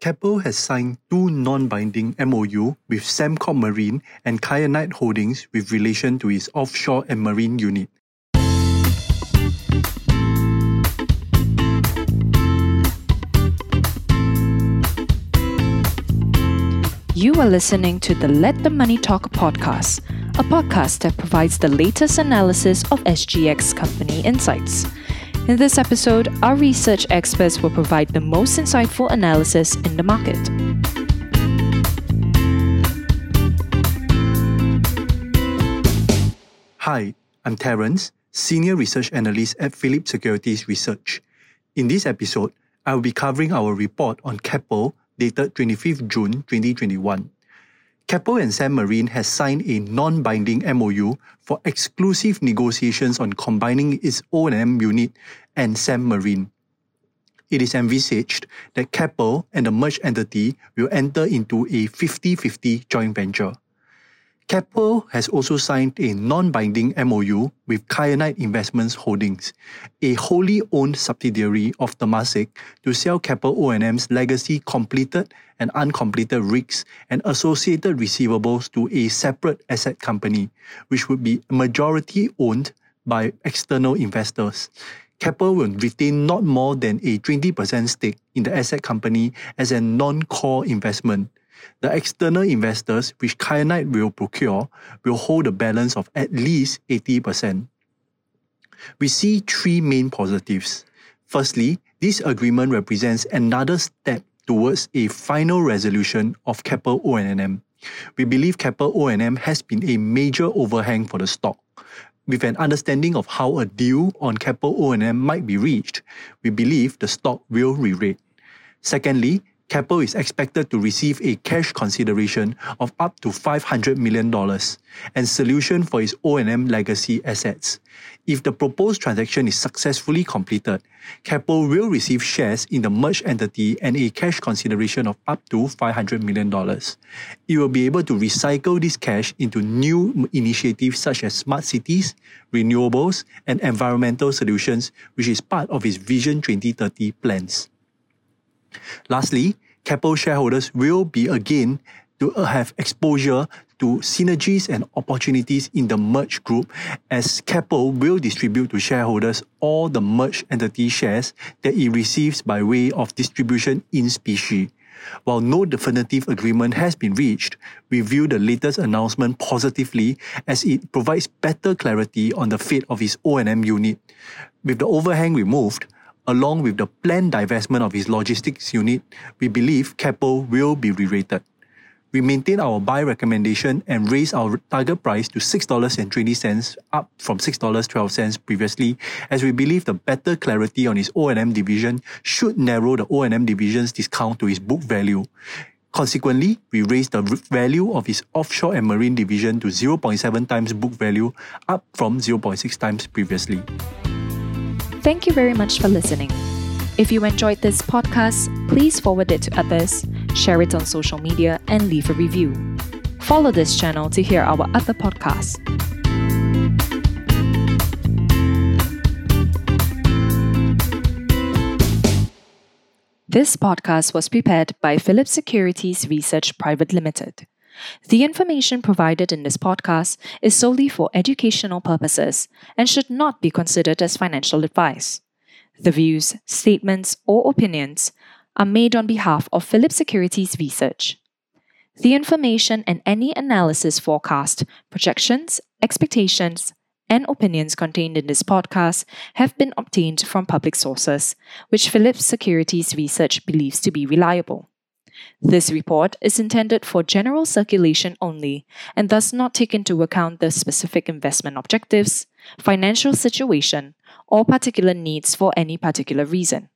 Keppel has signed two non-binding MOU with Sembcorp Marine and Kyanite Holdings with relation to its offshore and marine unit. You are listening to the Let the Money Talk podcast, a podcast that provides the latest analysis of SGX company insights. In this episode, our research experts will provide the most insightful analysis in the market. Hi, I'm Terence, Senior Research Analyst at Phillip Securities Research. In this episode, I will be covering our report on Keppel dated 25th June 2021. Keppel and Sembmarine has signed a non-binding MOU for exclusive negotiations on combining its O&M unit and Sembmarine. It is envisaged that Keppel and the merged entity will enter into a 50-50 joint venture. Keppel has also signed a non-binding MOU with Kyanite Investments Holdings, a wholly owned subsidiary of Temasek, to sell Keppel O&M's legacy completed and uncompleted rigs and associated receivables to a separate asset company, which would be majority owned by external investors. Keppel will retain not more than a 20% stake in the asset company as a non-core investment the external investors which Kyanite will procure will hold a balance of at least 80%. We see three main positives. Firstly, this agreement represents another step towards a final resolution of Keppel O&M. We believe Keppel O&M has been a major overhang for the stock. With an understanding of how a deal on Keppel O&M might be reached, we believe the stock will re-rate. Secondly, Keppel is expected to receive a cash consideration of up to $500 million and solution for its O&M legacy assets. If the proposed transaction is successfully completed, Keppel will receive shares in the merged entity and a cash consideration of up to $500 million. It will be able to recycle this cash into new initiatives such as smart cities, renewables, and environmental solutions, which is part of its Vision 2030 plans. Lastly, Keppel shareholders will be again to have exposure to synergies and opportunities in the merged group as Keppel will distribute to shareholders all the merged entity shares that it receives by way of distribution in specie. While no definitive agreement has been reached, we view the latest announcement positively as it provides better clarity on the fate of its O&M unit. With the overhang removed, along with the planned divestment of its logistics unit, we believe Keppel will be re-rated. We maintain our buy recommendation and raise our target price to $6.20, up from $6.12 previously, as we believe the better clarity on its O&M division should narrow the O&M division's discount to its book value. Consequently, we raised the value of its offshore and marine division to 0.7 times book value, up from 0.6 times previously. Thank you very much for listening. If you enjoyed this podcast, please forward it to others, share it on social media, and leave a review. Follow this channel to hear our other podcasts. This podcast was prepared by Phillip Securities Research Private Limited. The information provided in this podcast is solely for educational purposes and should not be considered as financial advice. The views, statements, or opinions are made on behalf of Phillip Securities Research. The information and any analysis forecast, projections, expectations, and opinions contained in this podcast have been obtained from public sources, which Phillip Securities Research believes to be reliable. This report is intended for general circulation only and does not take into account the specific investment objectives, financial situation, or particular needs for any particular reason.